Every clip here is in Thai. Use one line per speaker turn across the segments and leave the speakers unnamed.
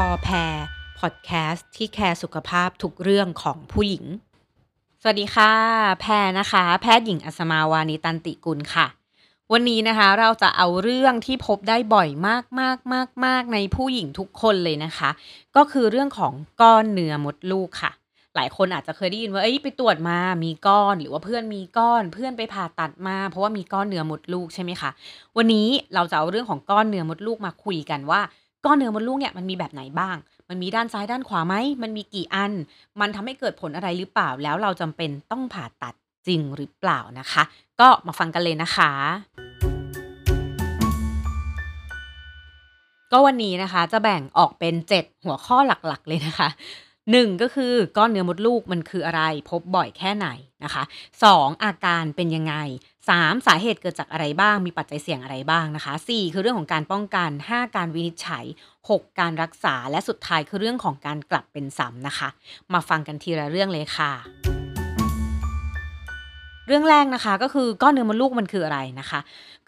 พอแพรพอดแคสต์ที่แคร์สุขภาพทุกเรื่องของผู้หญิง สวัสดีค่ะ แพรนะคะ แพทย์หญิงอัศมาวานิตันติกุลค่ะ วันนี้นะคะเราจะเอาเรื่องที่พบได้บ่อยมากมากมากมากในผู้หญิงทุกคนเลยนะคะ ก็คือเรื่องของก้อนเนื้อมดลูกค่ะ หลายคนอาจจะเคยได้ยินว่าเอ้ยไปตรวจมามีก้อนหรือว่าเพื่อนมีก้อน เพื่อนไปผ่าตัดมา เพราะว่ามีก้อนเนื้อมดลูกใช่ไหมคะวันนี้เราจะเอาเรื่องของก้อนเนื้อมดลูกมาคุยกันว่า ก้อนเนื้อมดลูกเนี่ยมันมีแบบไหนบ้าง มันมีด้านซ้ายด้านขวาไหม มันมีกี่อัน มันทำให้เกิดผลอะไรหรือเปล่า แล้วเราจำเป็นต้องผ่าตัดจริงหรือเปล่านะคะ ก็มาฟังกันเลยนะคะ ก็วันนี้นะคะจะแบ่งออกเป็น 7 หัวข้อหลักๆ เลยนะคะหนึ่งก็คือก้อนเนื้อมดลูกมันคืออะไรพบบ่อยแค่ไหนนะคะสองอาการเป็นยังไง สามสาเหตุเกิดจากอะไรบ้าง มีปัจจัยเสี่ยงอะไรบ้างนะคะสี่คือเรื่องของการป้องกันห้าการวินิจฉัยหกการรักษา และสุดท้ายคือเรื่องของการกลับเป็นซ้ำนะคะ มาฟังกันทีละเรื่องเลยค่ะ เรื่องแรกนะคะก็คือก้อนเนื้อมดลูกมันคืออะไรนะคะ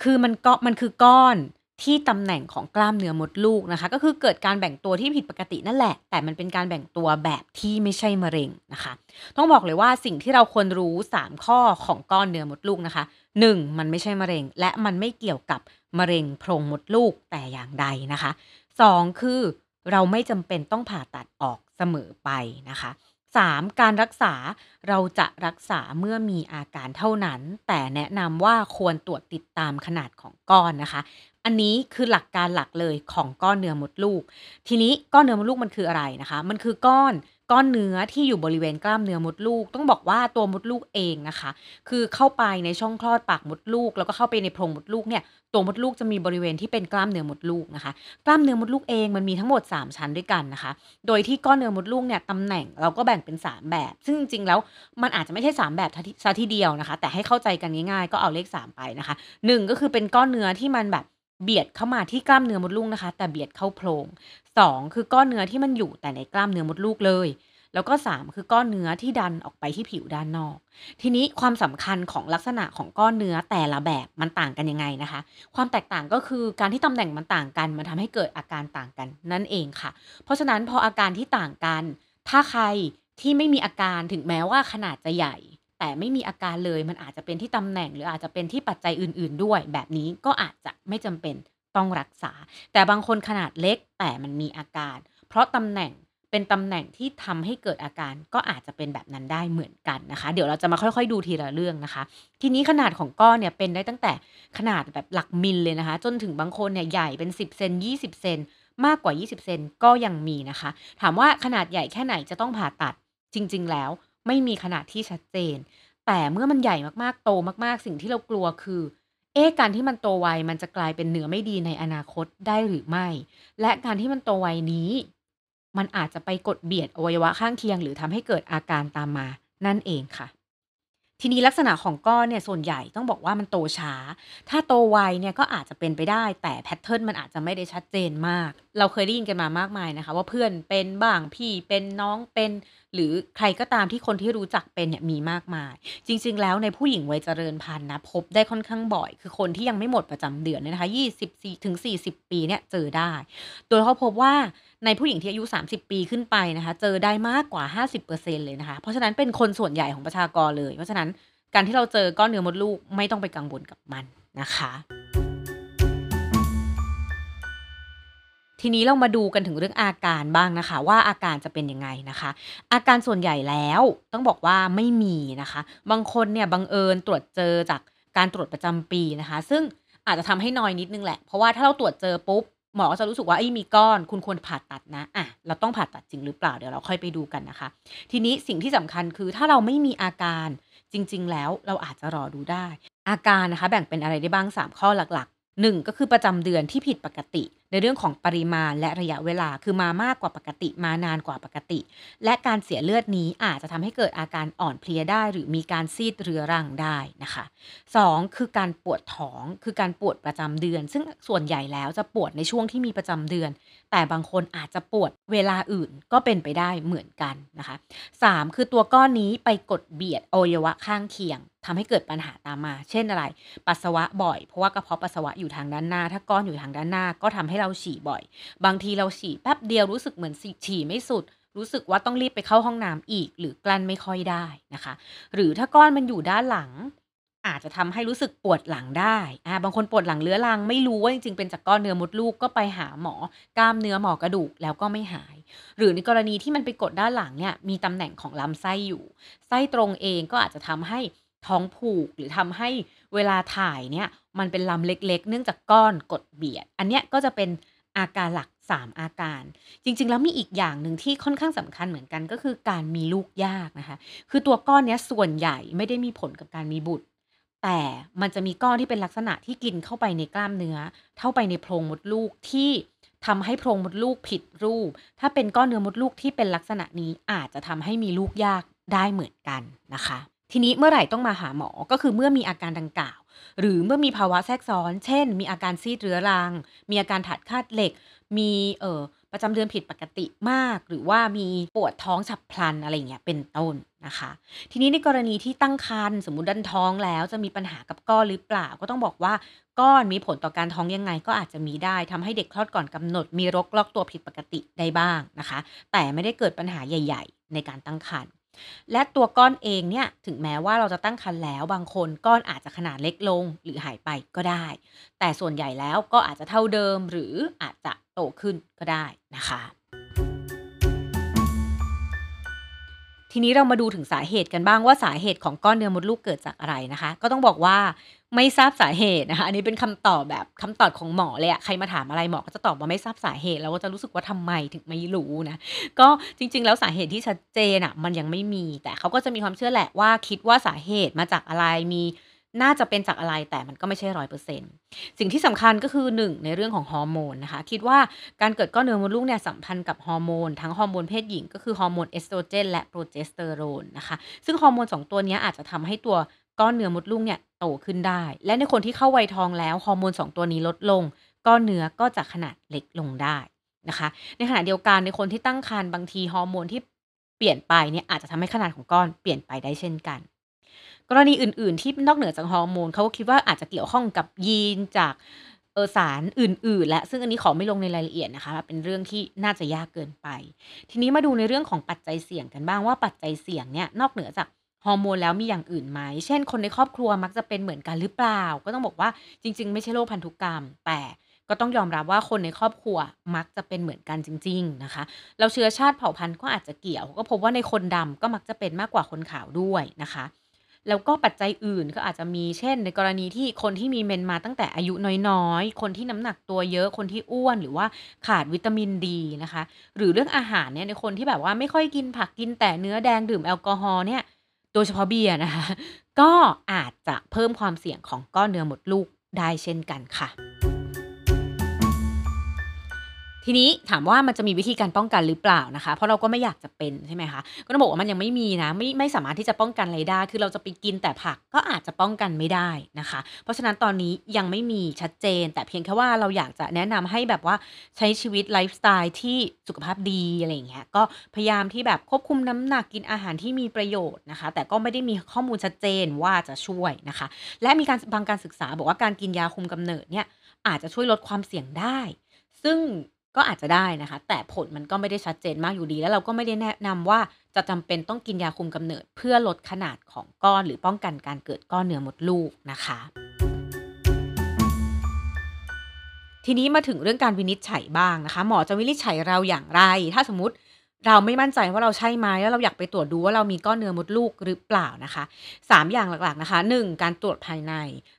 คือมันก็มันคือก้อน ที่ตำแหน่งของกล้ามเนื้อมดลูกนะคะ ก็คือเกิดการแบ่งตัวที่ผิดปกตินั่นแหละ แต่มันเป็นการแบ่งตัวแบบที่ไม่ใช่มะเร็งนะคะ ต้องบอกเลยว่าสิ่งที่เราควรรู้ 3 ข้อของก้อนเนื้อมดลูกนะคะ 1. มันไม่ใช่มะเร็ง และมันไม่เกี่ยวกับมะเร็งโพรงมดลูกแต่อย่างใดนะคะ 2. คือเราไม่จำเป็นต้องผ่าตัดออกเสมอไปนะคะ 3. การรักษาเราจะรักษาเมื่อมีอาการเท่านั้น แต่แนะนำว่าควรตรวจติดตามขนาดของก้อนนะคะ อันนี้คือหลักการหลักเลยของก้อนเนื้อมดลูก ทีนี้ก้อนเนื้อมดลูกมันคืออะไรนะคะ มันคือก้อนก้อนเนื้อที่อยู่บริเวณกล้ามเนื้อมดลูก ต้องบอกว่าตัวมดลูกเองนะคะ คือเข้าไปในช่องคลอดปากมดลูก แล้วก็เข้าไปในโพรงมดลูกเนี่ยตัวมดลูกจะมีบริเวณที่เป็นกล้ามเนื้อมดลูกนะคะ กล้ามเนื้อมดลูกเองมันมีทั้งหมด 3 ชั้นด้วยกันนะคะ โดยที่ก้อนเนื้อมดลูกเนี่ยตำแหน่งเราก็แบ่งเป็น 3 แบบ ซึ่งจริงๆแล้วมันอาจจะไม่ใช่ 3 แบบซะทีเดียวนะคะ แต่ให้เข้าใจกันง่ายๆ ก็เอาเลข 3 ไปนะคะ 1 ก็คือเป็นก้อนเนื้อที่มันแบบ เบียดเข้ามาที่กล้ามเนื้อมดลูกนะคะ แต่เบียดเข้าโพรง2คือก้อนเนื้อที่มันอยู่แต่ในกล้ามเนื้อมดลูกเลย แล้วก็3คือก้อนเนื้อที่ดันออกไปที่ผิวด้านนอก ทีนี้ความสำคัญของลักษณะของก้อนเนื้อแต่ละแบบมันต่างกันยังไงนะคะ ความแตกต่างก็คือการที่ตำแหน่งมันต่างกัน มันทำให้เกิดอาการต่างกันนั่นเองค่ะ เพราะฉะนั้นพออาการที่ต่างกัน ถ้าใครที่ไม่มีอาการถึงแม้ว่าขนาดจะใหญ่ แต่ไม่มีอาการเลย มันอาจจะเป็นที่ตำแหน่ง หรืออาจจะเป็นที่ปัจจัยอื่น ๆ ด้วย แบบนี้ก็อาจจะไม่จำเป็นต้องรักษา แต่บางคนขนาดเล็กแต่มันมีอาการ เพราะตำแหน่งเป็นตำแหน่งที่ทำให้เกิดอาการก็อาจจะเป็นแบบนั้นได้เหมือนกันนะคะ เดี๋ยวเราจะมาค่อยๆดูทีละเรื่องนะคะ ทีนี้ขนาดของก้อนเนี่ยเป็นได้ตั้งแต่ขนาดแบบหลักมิลเลยนะคะ จนถึงบางคนเนี่ยใหญ่เป็น 10เซน20 เซนมากกว่า 20 เซนก็ยังมีนะคะ ถามว่าขนาดใหญ่แค่ไหนจะต้องผ่าตัดจริง ๆ แล้ว ไม่มีขนาดที่ชัดเจน แต่เมื่อมันใหญ่มากๆโตมากๆ สิ่งที่เรากลัวคือ เอ๊ะการที่มันโตไวมันจะกลายเป็นเนื้อไม่ดีในอนาคตได้หรือไม่ และการที่มันโตไวนี้ มันอาจจะไปกดเบียดอวัยวะข้างเคียง หรือทำให้เกิดอาการตามมานั่นเองค่ะทีนี้ลักษณะของก้อนเนี่ยส่วนใหญ่ต้องบอกว่ามันโตช้า ถ้าโตไวเนี่ยก็อาจจะเป็นไปได้ แต่แพทเทิร์นมันอาจจะไม่ได้ชัดเจนมาก เราเคยได้ยินกันมามากมายนะคะ ว่าเพื่อนเป็นบ้างพี่เป็นน้องเป็น หรือใครก็ตามที่คนที่รู้จักเป็นเนี่ยมีมากมาย จริง ๆ แล้วในผู้หญิงวัยเจริญพันธุ์นะ พบได้ค่อนข้างบ่อย คือคนที่ยังไม่หมดประจำเดือนเนี่ยนะคะ24ถึง40 ปีเนี่ยเจอได้ โดยเขาพบว่าในผู้หญิงที่อายุ 30 ปีขึ้นไปนะคะ เจอได้มากกว่า 50%เลยนะคะ เพราะฉะนั้นเป็นคนส่วนใหญ่ของประชากรเลย เพราะฉะนั้นการที่เราเจอก้อนเนื้อมดลูกไม่ต้องไปกังวลกับมันนะคะ ทีนี้เรามาดูกันถึงเรื่องอาการบ้างนะคะ ว่าอาการจะเป็นยังไงนะคะ อาการส่วนใหญ่แล้วต้องบอกว่าไม่มีนะคะ บางคนเนี่ยบังเอิญตรวจเจอจากการตรวจประจำปีนะคะ ซึ่งอาจจะทำให้น้อยนิดนึงแหละ เพราะว่าถ้าเราตรวจเจอปุ๊บหมอก็จะรู้สึกว่าไอ้มีก้อนคุณควรผ่าตัดนะอะเราต้องผ่าตัดจริงหรือเปล่าเดี๋ยวเราค่อยไปดูกันนะคะ ทีนี้สิ่งที่สำคัญคือถ้าเราไม่มีอาการจริง ๆ แล้วเราอาจจะรอดูได้ อาการนะคะ แบ่งเป็นอะไรได้บ้าง 3 ข้อหลัก ๆ1ก็คือประจำเดือนที่ผิดปกติ ในเรื่องของปริมาณและระยะเวลาคือมามากกว่าปกติมานานกว่าปกติ และการเสียเลือดนี้อาจจะทำให้เกิดอาการอ่อนเพลียได้ หรือมีการซีดเรื้อรังได้นะคะ 2 คือการปวดท้องคือการปวดประจำเดือน ซึ่งส่วนใหญ่แล้วจะปวดในช่วงที่มีประจำเดือน แต่บางคนอาจจะปวดเวลาอื่นก็เป็นไปได้เหมือนกันนะคะ 3 คือตัวก้อนนี้ไปกดเบียดอวัยวะข้างเคียง ทำให้เกิดปัญหาตามมา เช่นอะไร ปัสสาวะบ่อย เพราะว่ากระเพาะปัสสาวะอยู่ทางด้านหน้า ถ้าก้อนอยู่ทางด้านหน้า ก็ทำให้เราฉี่บ่อย บางทีเราฉี่แป๊บเดียวรู้สึกเหมือนฉี่ไม่สุด รู้สึกว่าต้องรีบไปเข้าห้องน้ำอีก หรือกลั้นไม่ค่อยได้นะคะ หรือถ้าก้อนมันอยู่ด้านหลัง อาจจะทำให้รู้สึกปวดหลังได้อ่าบางคนปวดหลังเรื้อรัง ไม่รู้ว่าจริงๆเป็นจากก้อนเนื้อมดลูกก็ไปหาหมอกล้ามเนื้อหมอกระดูกแล้วก็ไม่หายหรือในกรณีที่มันไปกดด้านหลังเนี่ยมีตำแหน่งของลำไส้อยู่ ไส้ตรงเองก็อาจจะทำให้ ท้องผูกหรือทำให้เวลาถ่ายเนี่ยมันเป็นลำเล็กๆ เนื่องจากก้อนกดเบียด อันเนี้ยก็จะเป็นอาการหลัก 3 อาการ จริง ๆ แล้วมีอีกอย่างหนึ่งที่ค่อนข้างสำคัญเหมือนกันก็คือการมีลูกยากนะคะ คือตัวก้อนเนี้ยส่วนใหญ่ไม่ได้มีผลกับการมีบุตร แต่มันจะมีก้อนที่เป็นลักษณะที่กินเข้าไปในกล้ามเนื้อ เข้าไปในโพรงมดลูกที่ทำให้โพรงมดลูกผิดรูป ถ้าเป็นก้อนเนื้อมดลูกที่เป็นลักษณะนี้อาจจะทำให้มีลูกยากได้เหมือนกันนะคะ ทีนี้เมื่อไหร่ต้องมาหาหมอ ก็คือเมื่อมีอาการดังกล่าว หรือเมื่อมีภาวะแทรกซ้อน เช่น มีอาการซีดเรื้อรัง มีอาการถาดคาดเหล็ก มีเอ่อประจำเดือนผิดปกติมาก หรือว่ามีปวดท้องฉับพลันอะไรอย่างเงี้ยเป็นต้นนะคะ ทีนี้ในกรณีที่ตั้งครรภ์สมมุติดันท้องแล้วจะมีปัญหากับก้อนหรือเปล่า ก็ต้องบอกว่าก้อนมีผลต่อการท้องยังไงก็อาจจะมีได้ทำให้เด็กคลอดก่อนกำหนด มีรกลอกตัวผิดปกติได้บ้างนะคะ แต่ไม่ได้เกิดปัญหาใหญ่ ๆ ในการตั้งครรภ์ และตัวก้อนเองเนี่ยถึงแม้ว่าเราจะตั้งครรภ์แล้วบางคนก้อนอาจจะขนาดเล็กลงหรือหายไปก็ได้ แต่ส่วนใหญ่แล้วก็อาจจะเท่าเดิมหรืออาจจะโตขึ้นก็ได้นะคะ ทีนี้เรามาดูถึงสาเหตุกันบ้างว่าสาเหตุของก้อนเนื้อมดลูกเกิดจากอะไรนะคะ ก็ต้องบอกว่าไม่ทราบสาเหตุนะคะ อันนี้เป็นคำตอบแบบคำตอบของหมอเลยอะใครมาถามอะไรหมอก็จะตอบว่าไม่ทราบสาเหตุเราก็จะรู้สึกว่าทำไมถึงไม่รู้นะก็จริง ๆ แล้วสาเหตุที่ชัดเจนอะมันยังไม่มี แต่เขาก็จะมีความเชื่อแหละว่าคิดว่าสาเหตุมาจากอะไรมี น่าจะเป็นจากอะไรแต่มันก็ไม่ใช่ร้อยเปอร์เซ็นต์สิ่งที่สำคัญก็คือ 1 ในเรื่องของฮอร์โมนนะคะ คิดว่าการเกิดก้อนเนื้อมดลูกเนี่ยสัมพันธ์กับฮอร์โมนทั้งฮอร์โมนเพศหญิงก็คือฮอร์โมนเอสโตรเจนและโปรเจสเตอโรนนะคะ ซึ่งฮอร์โมน 2 ตัวนี้อาจจะทำให้ตัวก้อนเนื้อมดลูกเนี่ยโตขึ้นได้ และในคนที่เข้าวัยทองแล้วฮอร์โมน 2 ตัวนี้ลดลง ก้อนเนื้อก็จะขนาดเล็กลงได้นะคะ ในขณะเดียวกันในคนที่ตั้งครรภ์บางทีฮอร์โมนที่เปลี่ยนไปเนี่ยอาจจะทำให้ขนาดของก้อนเปลี่ยนไปได้เช่นกัน กรณีอื่น ๆ ที่นอกเหนือจากฮอร์โมนเขาก็คิดว่าอาจจะเกี่ยวข้องกับยีนจากเออสารอื่น ๆ และ ซึ่งอันนี้ขอไม่ลงในรายละเอียดนะคะ เป็นเรื่องที่น่าจะยากเกินไป ทีนี้มาดูในเรื่องของปัจจัยเสี่ยงกันบ้างว่าปัจจัยเสี่ยงเนี่ยนอกเหนือจากฮอร์โมนแล้วมีอย่างอื่นไหม เช่น คนในครอบครัวมักจะเป็นเหมือนกันหรือเปล่า ก็ต้องบอกว่าจริง ๆ ไม่ใช่โรคพันธุกรรม แต่ก็ต้องยอมรับว่าคนในครอบครัวมักจะเป็นเหมือนกันจริง ๆ นะคะ เราเชื้อชาติเผ่าพันธุ์ก็อาจจะเกี่ยว ก็พบว่าในคนดำก็มักจะเป็นมากกว่าคนขาวด้วยนะคะ แล้วก็ปัจจัยอื่นก็อาจจะมี เช่น ในกรณีที่คนที่มีเมนมาตั้งแต่อายุน้อย ๆ คนที่น้ำหนักตัวเยอะ คนที่อ้วน หรือว่าขาดวิตามินดีนะคะ หรือเรื่องอาหารเนี่ยในคนที่แบบว่าไม่ค่อยกินผักกินแต่เนื้อแดงดื่มแอลกอฮอล์เนี่ย โดยเฉพาะเบียร์นะคะ ก็อาจจะเพิ่มความเสี่ยงของก้อนเนื้อหมดลูกได้เช่นกันค่ะ ทีนี้ถามว่ามันจะมีวิธีการป้องกันหรือเปล่านะคะ เพราะเราก็ไม่อยากจะเป็นใช่ไหมคะก็ต้องบอกว่ามันยังไม่มีนะไม่ไม่สามารถที่จะป้องกันอะไรได้ คือเราจะไปกินแต่ผักก็อาจจะป้องกันไม่ได้นะคะ เพราะฉะนั้นตอนนี้ยังไม่มีชัดเจน แต่เพียงแค่ว่าเราอยากจะแนะนำให้แบบว่าใช้ชีวิตไลฟ์สไตล์ที่สุขภาพดีอะไรอย่างเงี้ยก็พยายามที่แบบควบคุมน้ำหนักกินอาหารที่มีประโยชน์นะคะ แต่ก็ไม่ได้มีข้อมูลชัดเจนว่าจะช่วยนะคะ และมีการบางการศึกษาบอกว่าการกินยาคุมกำเนิดเนี่ยอาจจะช่วยลดความเสี่ยงได้ ซึ่ง ก็อาจจะได้นะคะ แต่ผลมันก็ไม่ได้ชัดเจนมากอยู่ดี แล้วเราก็ไม่ได้แนะนำว่าจะจำเป็นต้องกินยาคุมกำเนิด เพื่อลดขนาดของก้อนหรือป้องกันการเกิดก้อนเนื้อมดลูกนะคะ ทีนี้มาถึงเรื่องการวินิจฉัยบ้างนะคะ หมอจะวินิจฉัยเราอย่างไร ถ้าสมมติเราไม่มั่นใจว่าเราใช่ไหมแล้วเราอยากไปตรวจดูว่าเรามีก้อนเนื้อมดลูกหรือเปล่านะคะ 3 อย่างหลักๆนะคะ 1. การตรวจภายใน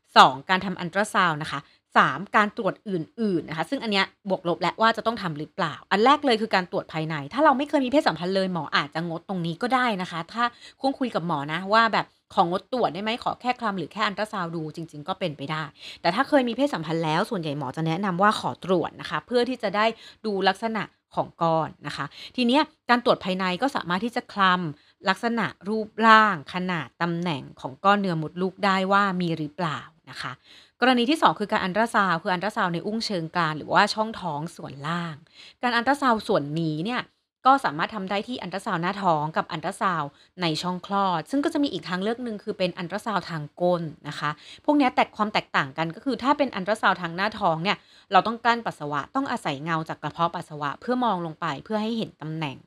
2. การทำอัลตราซาวด์นะคะ 3. การตรวจอื่นๆนะคะซึ่งอันเนี้ยบวกลบและว่าจะต้องทำหรือเปล่า อันแรกเลยคือการตรวจภายใน ถ้าเราไม่เคยมีเพศสัมพันธ์เลยหมออาจจะงดตรงนี้ก็ได้นะคะ ถ้าคุ้งคุยกับหมอนะว่าแบบของงดตรวจได้ไหมขอแค่คลำหรือแค่อัลตราซาวด์ดูจริง ๆ ก็เป็นไปได้ แต่ถ้าเคยมีเพศสัมพันธ์แล้วส่วนใหญ่หมอจะแนะนำว่าขอตรวจนะคะ เพื่อที่จะได้ดูลักษณะของก้อนนะคะ ทีเนี้ยการตรวจภายในก็สามารถที่จะคลำลักษณะรูปร่าง ขนาดตำแหน่งของก้อนเนื้อมดลูกได้ว่ามีหรือเปล่านะคะ กรณีที่ 2 คือการอันตราซาวคืออันตราซาวในอุ้งเชิงกรานหรือว่าช่องท้องส่วนล่าง การอันตราซาวส่วนนี้เนี่ยก็สามารถทำได้ที่อันตราซาวหน้าท้องกับอันตราซาวในช่องคลอด ซึ่งก็จะมีอีกทางเลือกหนึ่งคือเป็นอันตราซาวทางก้นนะคะ พวกนี้แตกความแตกต่างกันก็คือถ้าเป็นอันตราซาวทางหน้าท้องเนี่ยเราต้องกั้นปัสสาวะต้องอาศัยเงาจากกระเพาะปัสสาวะเพื่อมองลงไปเพื่อให้เห็นตำแหน่ง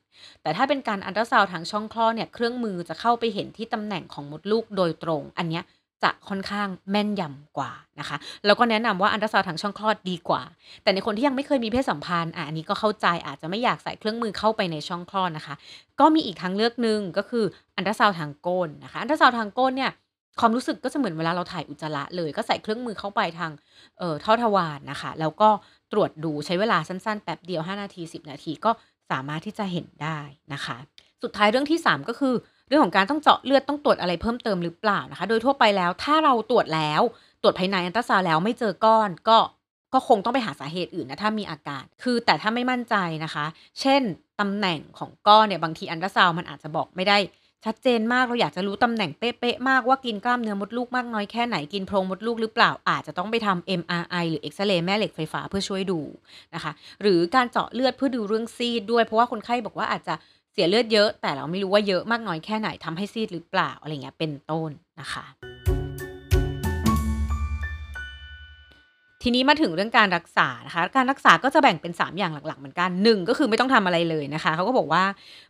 แต่ถ้าเป็นการอันตราซาวทางช่องคลอดเนี่ยเครื่องมือจะเข้าไปเห็นที่ตำแหน่งของมดลูกโดยตรง อันเนี้ย จะค่อนข้างแม่นยำกว่านะคะ แล้วก็แนะนำว่าอันตราซาวด์ทางช่องคลอดดีกว่า แต่ในคนที่ยังไม่เคยมีเพศสัมพันธ์อะอันนี้ก็เข้าใจอาจจะไม่อยากใส่เครื่องมือเข้าไปในช่องคลอดนะคะ ก็มีอีกทางเลือกหนึ่งก็คืออัลตราซาวด์ทางก้นนะคะ อัลตราซาวด์ทางก้นเนี่ยความรู้สึกก็จะเหมือนเวลาเราถ่ายอุจจาระเลย ก็ใส่เครื่องมือเข้าไปทางเอ่อท่อทวารนะคะ แล้วก็ตรวจดูใช้เวลาสั้นๆแป๊บเดียว 5 นาที 10 นาทีก็สามารถที่จะเห็นได้นะคะ สุดท้ายเรื่องที่ 3 ก็คือ เรื่องของการต้องเจาะเลือดต้องตรวจอะไรเพิ่มเติมหรือเปล่านะคะ โดยทั่วไปแล้วถ้าเราตรวจแล้วตรวจภายในอัลตราซาวด์แล้วไม่เจอก้อนก็ก็คงต้องไปหาสาเหตุอื่นนะถ้ามีอาการ คือแต่ถ้าไม่มั่นใจนะคะ เช่นตำแหน่งของก้อนเนี่ยบางทีอัลตราซาวด์มันอาจจะบอกไม่ได้ ชัดเจนมากเราอยากจะรู้ตำแหน่งเป๊ะๆมากว่ากินกล้ามเนื้อมดลูกมากน้อยแค่ไหนกินโพรงมดลูกหรือเปล่าอาจจะต้องไปทำ MRI หรือเอ็กซเรย์แม่เหล็กไฟฟ้าเพื่อช่วยดูนะคะ หรือการเจาะเลือดเพื่อดูเรื่องซีดด้วย เพราะว่าคนไข้บอกว่าอาจจะ เสียเลือดเยอะ แต่เราไม่รู้ว่าเยอะมากน้อยแค่ไหนทำให้ซีดหรือเปล่าอะไรเงี้ยเป็นต้นนะคะ ทีนี้มาถึงเรื่องการรักษานะคะการรักษาก็จะแบ่งเป็น 3 อย่างหลักๆเหมือนกัน1ก็คือไม่ต้องทำอะไรเลยนะคะเขาก็บอกว่า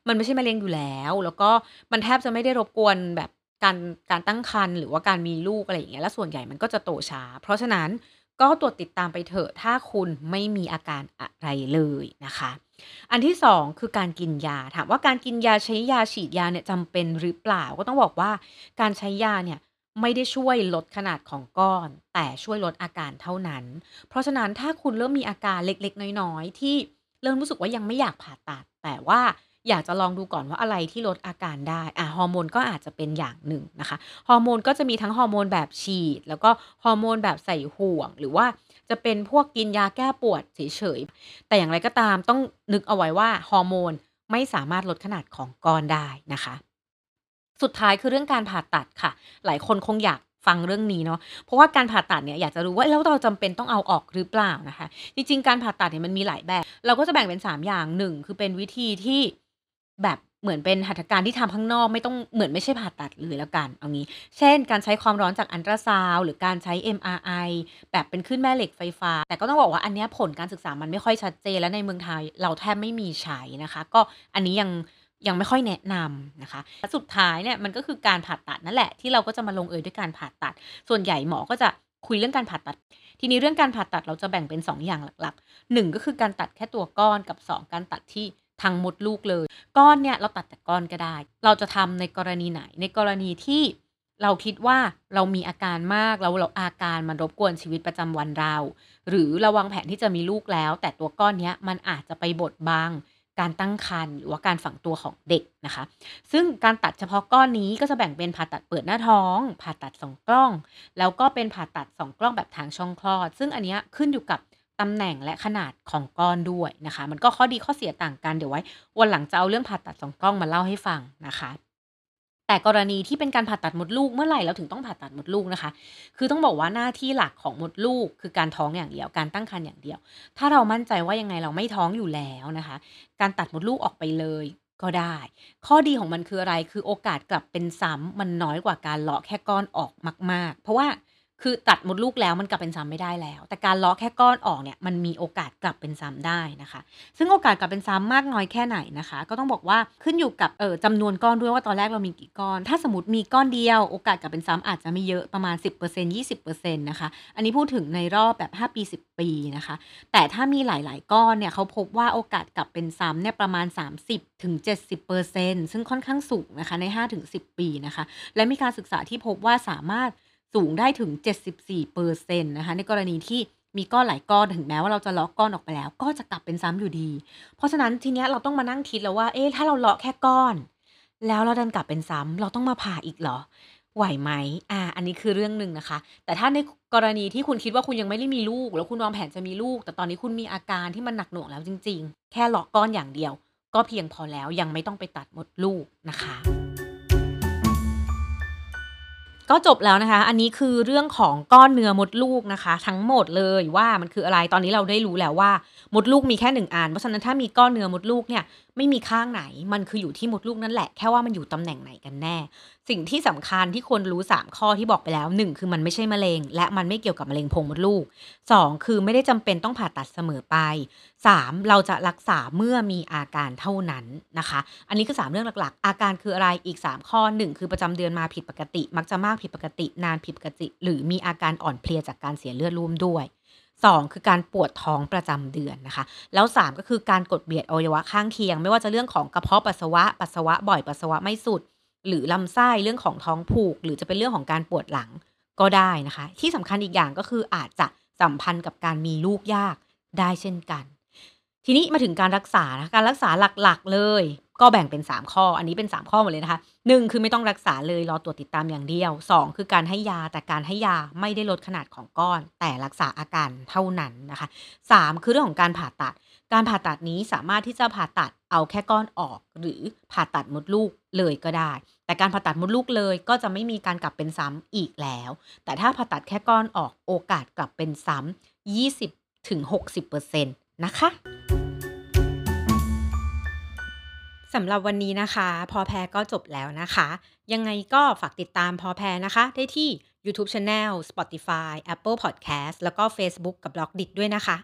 มันไม่ใช่มะเร็งอยู่แล้ว แล้วก็มันแทบจะไม่ได้รบกวนแบบการการตั้งครรภ์หรือว่าการมีลูกอะไรอย่างเงี้ยแล้วส่วนใหญ่มันก็จะโตช้า เพราะฉะนั้น ก็ตรวจติดตามไปเถอะถ้าคุณไม่มีอาการอะไรเลยนะคะ อันที่ 2 คือการกินยา ถามว่าการกินยาใช้ยาฉีดยาเนี่ยจำเป็นหรือเปล่าก็ต้องบอกว่าการใช้ยาเนี่ยไม่ได้ช่วยลดขนาดของก้อน แต่ช่วยลดอาการเท่านั้น เพราะฉะนั้นถ้าคุณเริ่มมีอาการเล็กๆ น้อยๆ ที่เริ่มรู้สึกว่ายังไม่อยากผ่าตัด แต่ว่า อยากจะลองดูก่อนว่าอะไรที่ลดอาการได้อะฮอร์โมนก็อาจจะเป็นอย่างหนึ่งนะคะฮอร์โมนก็จะมีทั้งฮอร์โมนแบบฉีด แล้วก็ฮอร์โมนแบบใส่ห่วง หรือว่าจะเป็นพวกกินยาแก้ปวดเฉยๆแต่อย่างไรก็ตามต้องนึกเอาไว้ว่าฮอร์โมนไม่สามารถลดขนาดของก้อนได้นะคะ สุดท้ายคือเรื่องการผ่าตัดค่ะ หลายคนคงอยากฟังเรื่องนี้เนาะ เพราะว่าการผ่าตัดเนี่ยอยากจะรู้ว่าแล้วเราจำเป็นต้องเอาออกหรือเปล่านะคะ จริงๆ การผ่าตัดเนี่ยมันมีหลายแบบ เราก็จะแบ่งเป็น 3 อย่าง 1 คือเป็นวิธีที่ แบบเหมือนเป็นหัตถการที่ทำข้างนอกไม่ต้องเหมือนไม่ใช่ผ่าตัดเลยแล้วกันเอางี้ เช่น การใช้ความร้อนจากอันตราซาวหรือการใช้ MRI แบบเป็นขึ้นแม่เหล็กไฟฟ้า แต่ก็ต้องบอกว่าอันนี้ผลการศึกษามันไม่ค่อยชัดเจนและในเมืองไทยเราแทบไม่มีใช้นะคะ ก็อันนี้ยังยังไม่ค่อยแนะนำนะคะ สุดท้ายเนี่ยมันก็คือการผ่าตัดนั่นแหละที่เราก็จะมาลงเอยด้วยการผ่าตัด ส่วนใหญ่หมอก็จะคุยเรื่องการผ่าตัด ทีนี้เรื่องการผ่าตัดเราจะแบ่งเป็น 2 อย่างหลักๆ 1 ก็คือการตัดแค่ตัวก้อนกับ 2 การตัดที่ ทางมดลูกเลย ก้อนเนี่ยเราตัดแต่ก้อนก็ได้ เราจะทำในกรณีไหน ในกรณีที่เราคิดว่าเรามีอาการมากแล้วเราอาการมันรบกวนชีวิตประจำวันเรา หรือเราวางแผนที่จะมีลูกแล้ว แต่ตัวก้อนเนี้ยมันอาจจะไปบดบังการตั้งครรภ์หรือว่าการฝังตัวของเด็กนะคะ ซึ่งการตัดเฉพาะก้อนนี้ก็จะแบ่งเป็นผ่าตัดเปิดหน้าท้อง ผ่าตัดสองกล้อง แล้วก็เป็นผ่าตัดสองกล้องแบบทางช่องคลอด ซึ่งอันนี้ขึ้นอยู่กับ ตำแหน่งและขนาดของก้อนด้วยนะคะ มันก็ข้อดีข้อเสียต่างกันเดี๋ยวไว้ วันหลังจะเอาเรื่องผ่าตัดสองกล้องมาเล่าให้ฟังนะคะ แต่กรณีที่เป็นการผ่าตัดมดลูกเมื่อไหร่เราถึงต้องผ่าตัดมดลูกนะคะ คือต้องบอกว่าหน้าที่หลักของมดลูก คือการท้องอย่างเดียวการตั้งครรภ์อย่างเดียว ถ้าเรามั่นใจว่ายังไงเราไม่ท้องอยู่แล้วนะคะ การตัดมดลูกออกไปเลยก็ได้ ข้อดีของมันคืออะไร คือโอกาสกลับเป็นซ้ำมันน้อยกว่าการเลาะแค่ก้อนออกมาก ๆ เพราะว่า คือตัดมดลูกแล้วมันกลับเป็นซ้ำไม่ได้แล้ว แต่การเลาะแค่ก้อนออกเนี่ยมันมีโอกาสกลับเป็นซ้ำได้นะคะ ซึ่งโอกาสกลับเป็นซ้ำมากน้อยแค่ไหนนะคะ ก็ต้องบอกว่าขึ้นอยู่กับเออจำนวนก้อนด้วยว่าตอนแรกเรามีกี่ก้อน ถ้าสมมติมีก้อนเดียวโอกาสกลับเป็นซ้ำอาจจะไม่เยอะประมาณ 10% 20%นะคะ อันนี้พูดถึงในรอบแบบ 5 ปี 10 ปีนะคะ แต่ถ้ามีหลาย ๆ ก้อนเนี่ยเขาพบว่าโอกาสกลับเป็นซ้ำเนี่ยประมาณ 30ถึง70%ซึ่งค่อนข้างสูงนะคะใน 5-10 ปีนะคะ และมีการศึกษาที่พบว่าสามารถ สูงได้ถึง 74%นต์นะคะ ในกรณีที่มีก้อนหลายก้อนถึงแม้ว่าเราจะเลาะก้อนออกไปแล้ว ก็จะกลับเป็นซ้ำอยู่ดี เพราะฉะนั้นทีเนี้ยเราต้องมานั่งคิดแล้วว่า เอ๊ะถ้าเราเลาะแค่ก้อน แล้วเราดันกลับเป็นซ้ำเราต้องมาผ่าอีกเหรอ ไหวไหมอ่า อันนี้คือเรื่องหนึ่งนะคะ แต่ถ้าในกรณีที่คุณคิดว่าคุณยังไม่ได้มีลูก แล้วคุณวางแผนจะมีลูก แต่ตอนนี้คุณมีอาการที่มันหนักหน่วงแล้วจริง ๆ แค่เลาะก้อนอย่างเดียว ก็เพียงพอแล้วยังไม่ต้องไปตัดหมดลูกนะคะ ก็จบแล้วนะคะ อันนี้คือเรื่องของก้อนเนื้อมดลูกนะคะ ทั้งหมดเลยว่ามันคืออะไรตอนนี้เราได้รู้แล้วว่า มดลูกมีแค่หนึ่งอันเพราะฉะนั้นถ้ามีก้อนเนื้อมดลูกเนี่ยไม่มีข้างไหน มันคืออยู่ที่มดลูกนั่นแหละแค่ว่ามันอยู่ตำแหน่งไหนกันแน่ สิ่งที่สำคัญที่ควรรู้ 3 ข้อที่บอกไปแล้ว 1 คือมันไม่ใช่มะเร็ง และมันไม่เกี่ยวกับมะเร็งโพรงมดลูก 2 คือไม่ได้จำเป็นต้องผ่าตัดเสมอไป 3 เราจะรักษาเมื่อมีอาการเท่านั้นนะคะ อันนี้คือ 3 เรื่องหลักๆ อาการคืออะไรอีก 3 ข้อ 1 คือประจำเดือนมาผิดปกติ มักจะมากผิดปกติ นานผิดปกติ หรือมีอาการอ่อนเพลียจากการเสียเลือดร่วมด้วย2คือการปวดท้องประจำเดือนนะคะ แล้ว 3 ก็คือการกดเบียดอวัยวะข้างเคียง ไม่ว่าจะเรื่องของกระเพาะปัสสาวะ ปัสสาวะบ่อยปัสสาวะไม่สุด หรือลำไส้เรื่องของท้องผูก หรือจะเป็นเรื่องของการปวดหลังก็ได้นะคะ ที่สำคัญอีกอย่างก็คืออาจจะสัมพันธ์กับการมีลูกยากได้เช่นกัน ทีนี้มาถึงการรักษานะการรักษาหลักๆเลย ก็แบ่งเป็น 3 ข้อ อันนี้เป็น 3 ข้อหมดเลยนะคะ 1 คือไม่ต้องรักษาเลยรอตรวจติดตามอย่างเดียว 2 คือการให้ยาแต่การให้ยาไม่ได้ลดขนาดของก้อน แต่รักษาอาการเท่านั้นนะคะ 3 คือเรื่องของการผ่าตัด การผ่าตัดนี้สามารถที่จะผ่าตัด เอาแค่ก้อนออกหรือผ่าตัดมดลูกเลยก็ได้ แต่การผ่าตัดมดลูกเลยก็จะไม่มีการกลับเป็นซ้ำอีกแล้ว แต่ถ้าผ่าตัดแค่ก้อนออกโอกาสกลับเป็นซ้ำ20ถึง60%นะคะสำหรับวันนี้นะคะ พอแพรก็จบแล้วนะคะ ยังไงก็ฝากติดตามพอแพรนะคะ ได้ที่ YouTube Channel Spotify Apple Podcast แล้วก็ Facebook กับ b l o g d i t ด้วยนะคะ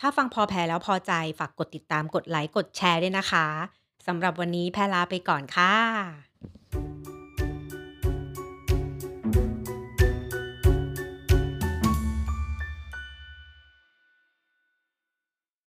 ถ้าฟังพอแพ้แล้วพอใจฝากกดติดตามกดไลค์กดแชร์ด้วยนะคะสำหรับวันนี้แพรลาไปก่อนค่ะ